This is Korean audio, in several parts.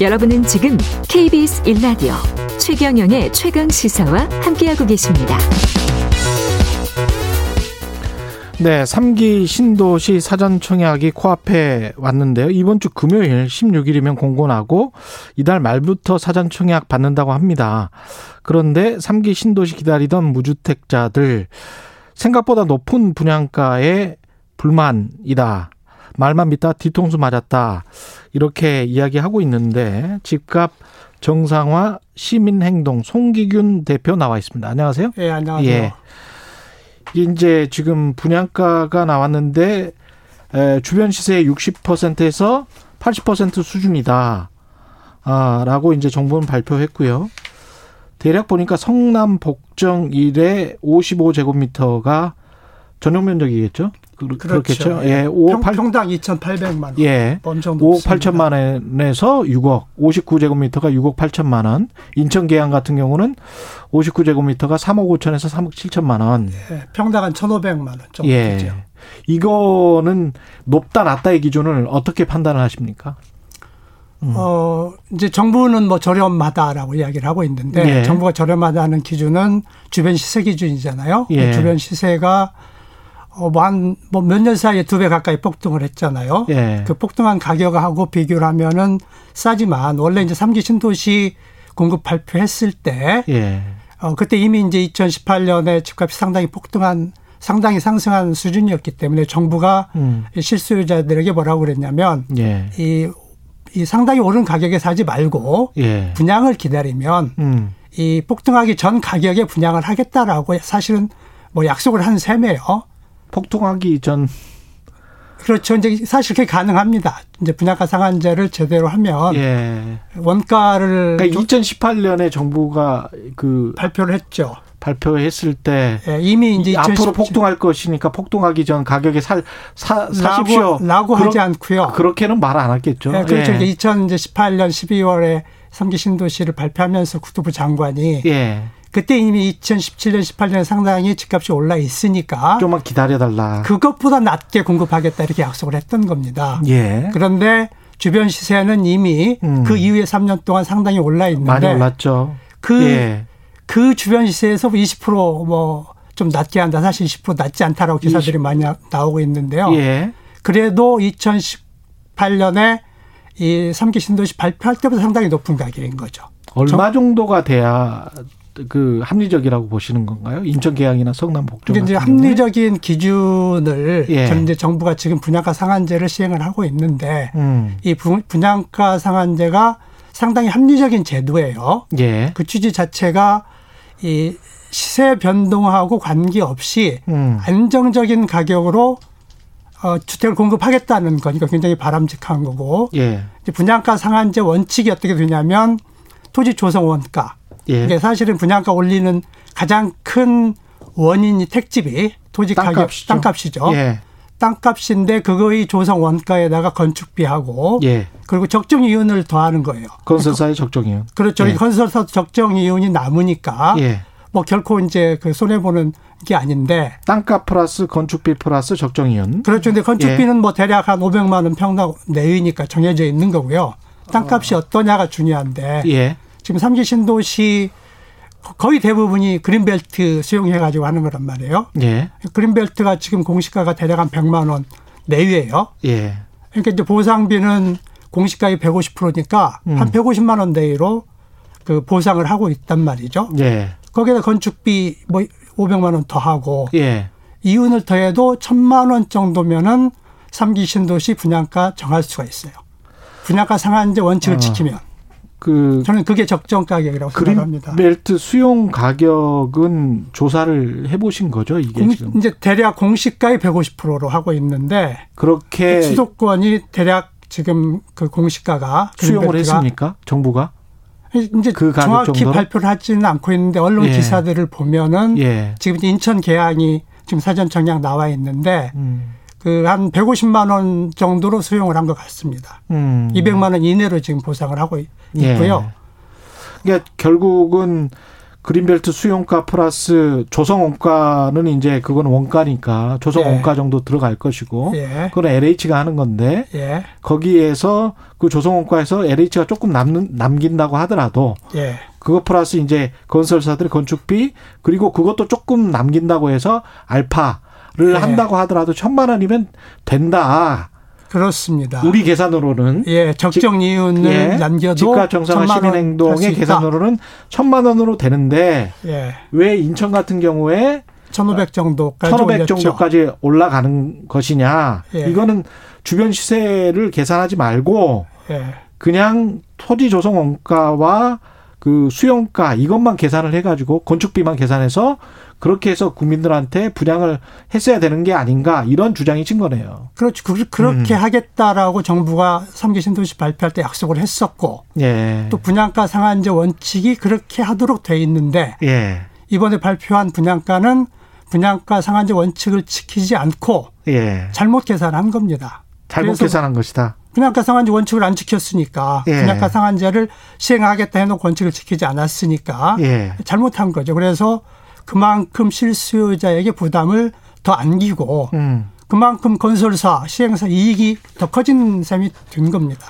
여러분은 지금 KBS 1라디오 최경영의 최강 시사와 함께하고 계십니다. 네, 3기 신도시 사전 청약이 코앞에 왔는데요. 이번 주 금요일 16일이면 공고나고 이달 말부터 사전 청약 받는다고 합니다. 그런데 3기 신도시 기다리던 무주택자들 생각보다 높은 분양가에 불만이다. 말만 믿다 뒤통수 맞았다. 이렇게 이야기하고 있는데 집값 정상화 시민행동 송기균 대표 나와 있습니다. 안녕하세요. 예, 안녕하세요. 예. 이제 지금 분양가가 나왔는데 에, 주변 시세의 60%에서 80% 수준이다. 아, 라고 이제 정부는 발표했고요. 대략 보니까 성남 복정 일에 55제곱미터가 전용 면적이겠죠? 그렇죠. 그렇겠죠. 예, 5억 8 평당 2,800만 원. 예. 5억 8천만 원에서 6억 59제곱미터가 6억 8천만 원. 인천 계양 같은 경우는 59제곱미터가 3억 5천에서 3억 7천만 원. 예. 평당 한 1,500만 원 정도 예. 되죠. 이거는 높다 낮다의 기준을 어떻게 판단을 하십니까? 음. 어, 이제 정부는 뭐 저렴하다라고 이야기를 하고 있는데 예. 정부가 저렴하다는 기준은 주변 시세 기준이잖아요. 예. 주변 시세가 어, 뭐 한, 뭐몇년 사이에 두 배 가까이 폭등을 했잖아요. 예. 그 폭등한 가격하고 비교를 하면은 싸지만 원래 이제 삼기 신도시 공급 발표했을 때, 예. 어, 그때 이미 이제 2018년에 집값이 상당히 폭등한 상당히 상승한 수준이었기 때문에 정부가 음. 실수요자들에게 뭐라고 그랬냐면 예. 이, 이 상당히 오른 가격에 사지 말고 예. 분양을 기다리면 음. 이 폭등하기 전 가격에 분양을 하겠다라고 사실은 뭐 약속을 한 셈이에요. 폭통하기 전 그렇죠. 이제 사실 그게 가능합니다. 이제 분양가 상한제를 제대로 하면 예. 원가를 그러니까 2018년에 정부가 그 발표를 했죠. 발표했을 때 예, 이미 이제 앞으로 폭등할 것이니까 폭등하기 전 가격에 사, 사 사십시오. 라고 그러, 하지 않고요. 그렇게는 말 안 했겠죠. 예, 그렇죠. 예. 2018년 12월에 삼기 신도시를 발표하면서 국토부 장관이 예. 그때 이미 2017년, 18년에 상당히 집값이 올라 있으니까 좀만 기다려달라. 그것보다 낮게 공급하겠다 이렇게 약속을 했던 겁니다. 예. 그런데 주변 시세는 이미 음. 그 이후에 3년 동안 상당히 올라 있는데 많이 올랐죠. 그, 예. 그 주변 시세에서 20%뭐 좀 낮게 한다. 사실 20% 낮지 않다라고 기사들이 20. 많이 나오고 있는데요. 예. 그래도 2018년에 이 3기 신도시 발표할 때보다 상당히 높은 가격인 거죠. 얼마 정도가 돼야 그 합리적이라고 보시는 건가요? 인천 계양이나 성남 복종. 이제 합리적인 기준을 예. 이제 정부가 지금 분양가 상한제를 시행을 하고 있는데 음. 이 분양가 상한제가 상당히 합리적인 제도예요. 예. 그 취지 자체가 이 시세 변동하고 관계없이 음. 안정적인 가격으로 어, 주택을 공급하겠다는 거니까 굉장히 바람직한 거고. 예. 이제 분양가 상한제 원칙이 어떻게 되냐면 토지 조성 원가 예. 이게 사실은 분양가 올리는 가장 큰 원인이 택집이 토지. 가격 땅값이죠. 예. 땅값인데 그거의 조성 원가에다가 건축비하고 예. 그리고 적정 이윤을 더하는 거예요. 건설사의 적정 이윤. 그렇죠. 예. 건설사 적정 이윤이 남으니까 예. 뭐 결코 이제 그 손해 보는 게 아닌데 땅값 플러스 건축비 플러스 적정 이윤. 그렇죠. 근데 건축비는 예. 뭐 대략 한 500만 원 평당 내외니까 정해져 있는 거고요. 땅값이 어. 떠냐가 중요한데 예. 지금 삼기 신도시 거의 대부분이 그린벨트 수용해가지고 하는 거란 말이에요. 예. 그린벨트가 지금 공시가가 대략 한 100만 원 내외예요. 예. 그러니까 이제 보상비는 공시가의 150%니까 음. 한 150만 원 내외로 그 보상을 하고 있단 말이죠. 예. 거기다 건축비 뭐 500만 원 더 하고 예. 이윤을 더해도 1000만 원 정도면은 삼기 신도시 분양가 정할 수가 있어요. 분양가 상한제 원칙을 어. 지키면. 그 저는 그게 적정 가격이라고 생각합니다. 벨트 수용 가격은 조사를 해보신 거죠 이게 공, 지금 이제 대략 공시가의 150%로 하고 있는데 그렇게 수도권이 대략 지금 그 공시가가 수용을 했습니까 정부가? 이제 그 정확히 정도로? 발표를 하지는 않고 있는데 언론 예. 기사들을 보면은 예. 지금 인천 계양이 지금 사전 청약 나와 있는데 음. 그 한 150만 원 정도로 수용을 한 것 같습니다. 음. 200만 원 이내로 지금 보상을 하고 있고요. 예. 그러니까 결국은 그린벨트 수용가 플러스 조성 원가는 이제 그건 원가니까 조성 예. 원가 정도 들어갈 것이고 예. 그건 LH가 하는 건데 예. 거기에서 그 조성 원가에서 LH가 조금 남는 남긴다고 하더라도 예. 그거 플러스 이제 건설사들의 건축비 그리고 그것도 조금 남긴다고 해서 알파 를 예. 한다고 하더라도 천만 원이면 된다. 그렇습니다. 우리 계산으로는 예 적정 이윤을 예, 남겨도 집가 정상화 시민행동의 계산으로는 천만 원으로 되는데 예. 왜 인천 같은 경우에 1,500 정도까지 1,500 정도까지 올라가는 것이냐? 예. 이거는 주변 시세를 계산하지 말고 예. 그냥 토지 조성 원가와 그 수용가 이것만 계산을 해가지고 건축비만 계산해서 그렇게 해서 국민들한테 분양을 했어야 되는 게 아닌가 이런 주장이 진 거네요. 그렇죠. 그렇게 음. 하겠다라고 정부가 3기 신도시 발표할 때 약속을 했었고 예. 또 분양가 상한제 원칙이 그렇게 하도록 돼 있는데 예. 이번에 발표한 분양가는 분양가 상한제 원칙을 지키지 않고 예. 잘못 계산한 겁니다. 잘못 계산한 것이다. 분양가 상한제 원칙을 안 지켰으니까 예. 분양가 상한제를 시행하겠다 해놓고 원칙을 지키지 않았으니까 예. 잘못한 거죠. 그래서 그만큼 실수요자에게 부담을 더 안기고 음. 그만큼 건설사, 시행사 이익이 더 커진 셈이 된 겁니다.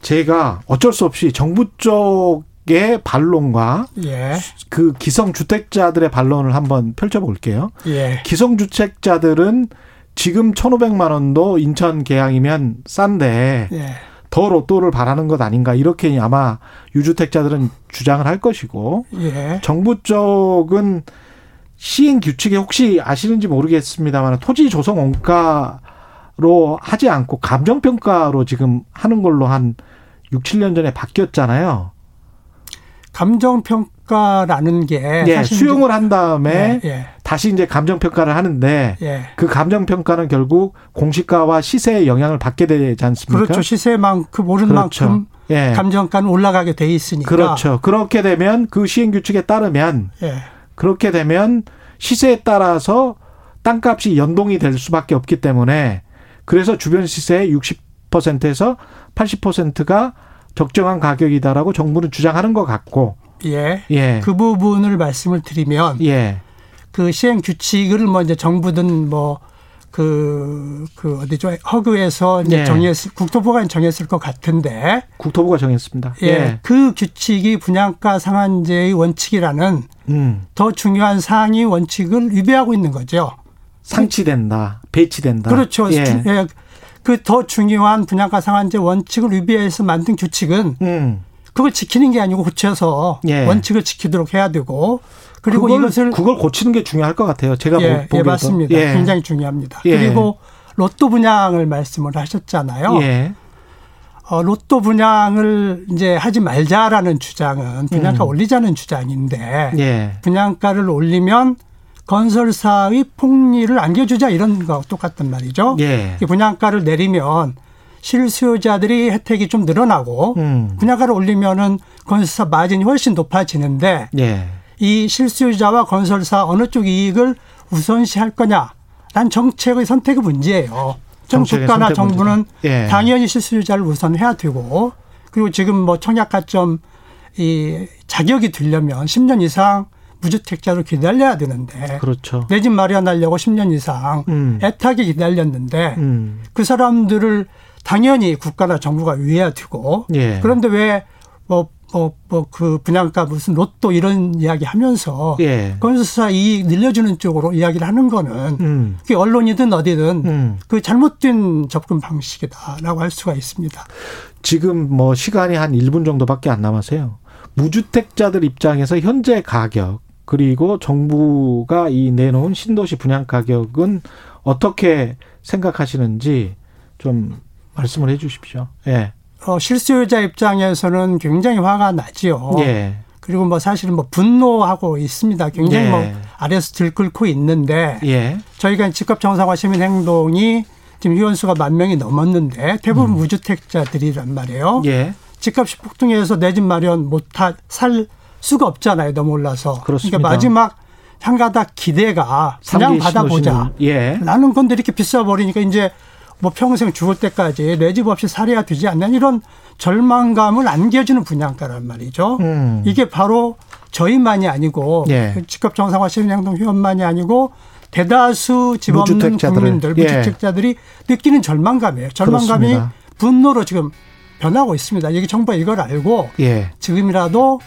제가 어쩔 수 없이 정부 쪽의 반론과 예. 그 기성주택자들의 반론을 한번 펼쳐볼게요. 예. 기성주택자들은 지금 1,500만 원도 인천 계양이면 싼데 예. 더 로또를 바라는 것 아닌가 이렇게 아마 유주택자들은 주장을 할 것이고 예. 정부 쪽은 시행 규칙에 혹시 아시는지 모르겠습니다만 토지 조성 원가로 하지 않고 감정 평가로 지금 하는 걸로 한 6, 7년 전에 바뀌었잖아요. 감정 평 가라는 게 예, 수용을 한 다음에 예, 예. 다시 이제 감정 평가를 하는데 예. 그 감정 평가는 결국 공시가와 시세에 영향을 받게 되지 않습니까? 그렇죠. 시세만큼 오른 그렇죠. 만큼 예. 감정가는 올라가게 돼 있으니까. 그렇죠. 그렇게 되면 그 시행 규칙에 따르면 예. 그렇게 되면 시세에 따라서 땅값이 연동이 될 수밖에 없기 때문에 그래서 주변 시세의 60%에서 80%가 적정한 가격이다라고 정부는 주장하는 것 같고. 예. 예. 그 부분을 말씀을 드리면. 예. 그 시행 규칙을 뭐 이제 정부든 뭐 그, 그, 어디죠? 허그에서 이제 예. 정했을, 국토부가 정했을 것 같은데. 국토부가 정했습니다. 예. 예. 그 규칙이 분양가 상한제의 원칙이라는 음. 더 중요한 상위 원칙을 위배하고 있는 거죠. 상치된다. 배치된다. 그렇죠. 예. 예. 그더 중요한 분양가 상한제 원칙을 위배해서 만든 규칙은 음. 그걸 지키는 게 아니고 고쳐서 예. 원칙을 지키도록 해야 되고 그리고 그걸, 이것을 그걸 고치는 게 중요할 것 같아요. 제가 예, 보기에도. 예, 맞습니다. 예. 굉장히 중요합니다. 예. 그리고 로또 분양을 말씀을 하셨잖아요. 예. 어, 로또 분양을 이제 하지 말자라는 주장은 분양가 음. 올리자는 주장인데 예. 분양가를 올리면 건설사의 폭리를 안겨주자 이런 거 똑같단 말이죠. 예. 분양가를 내리면 실수요자들이 혜택이 좀 늘어나고 음. 분양가를 올리면은 건설사 마진이 훨씬 높아지는데 예. 이 실수요자와 건설사 어느 쪽 이익을 우선시할 거냐란 정책의 선택의 문제예요. 정 국가나 정부는 예. 당연히 실수요자를 우선해야 되고 그리고 지금 뭐 청약 가점 이 자격이 되려면 10년 이상 무주택자로 기다려야 되는데 그렇죠. 내 집 마련하려고 10년 이상 음. 애타게 기다렸는데 음. 그 사람들을 당연히 국가나 정부가 위해야 되고 예. 그런데 왜뭐 뭐 뭐 그 분양가 무슨 로또 이런 이야기 하면서 예. 건설사 이익 늘려주는 쪽으로 이야기를 하는 거는 음. 그게 언론이든 어디든 음. 그 잘못된 접근 방식이다라고 할 수가 있습니다. 지금 뭐 시간이 한 1분 정도밖에 안 남았어요. 무주택자들 입장에서 현재 가격 그리고 정부가 이 내놓은 신도시 분양 가격은 어떻게 생각하시는지 좀 말씀을 해 주십시오. 예. 어, 실수요자 입장에서는 굉장히 화가 나지요. 예. 그리고 뭐 사실은 뭐 분노하고 있습니다. 굉장히 뭐 예. 뭐 아래서 들끓고 있는데 예. 저희가 직업 정상화 시민 행동이 지금 위원수가 만 명이 넘었는데 대부분 음. 무주택자들이란 말이에요. 예. 집값이 폭등해서 내 집 마련 못할 살 수가 없잖아요. 너무 올라서. 그렇습니다. 그러니까 마지막 한 가닥 기대가 그냥 받아보자. 예. 라는 건데 이렇게 비싸 버리니까 이제 뭐 평생 죽을 때까지 내 집 없이 살아야 되지 않나 이런 절망감을 안겨주는 분양가란 말이죠. 음. 이게 바로 저희만이 아니고 예. 직업 정상화 시민행동 회원만이 아니고 대다수 집 없는 국민들, 예. 무주택자들이 예. 느끼는 절망감이에요. 절망감이 그렇습니다. 분노로 지금 변하고 있습니다. 여기 정부가 이걸 알고 예. 지금이라도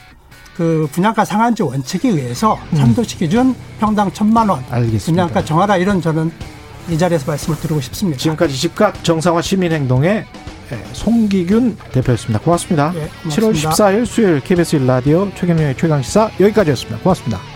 그 분양가 상한제 원칙에 의해서 음. 상도시 기준 평당 천만 원 알겠습니다. 분양가 정하라 이런 저는 이 자리에서 말씀을 드리고 싶습니다. 지금까지 집값 정상화 시민행동의 송기균 대표였습니다. 고맙습니다. 예, 고맙습니다. 7월 14일 수요일 KBS 1라디오 최경영의 최강시사 여기까지였습니다. 고맙습니다.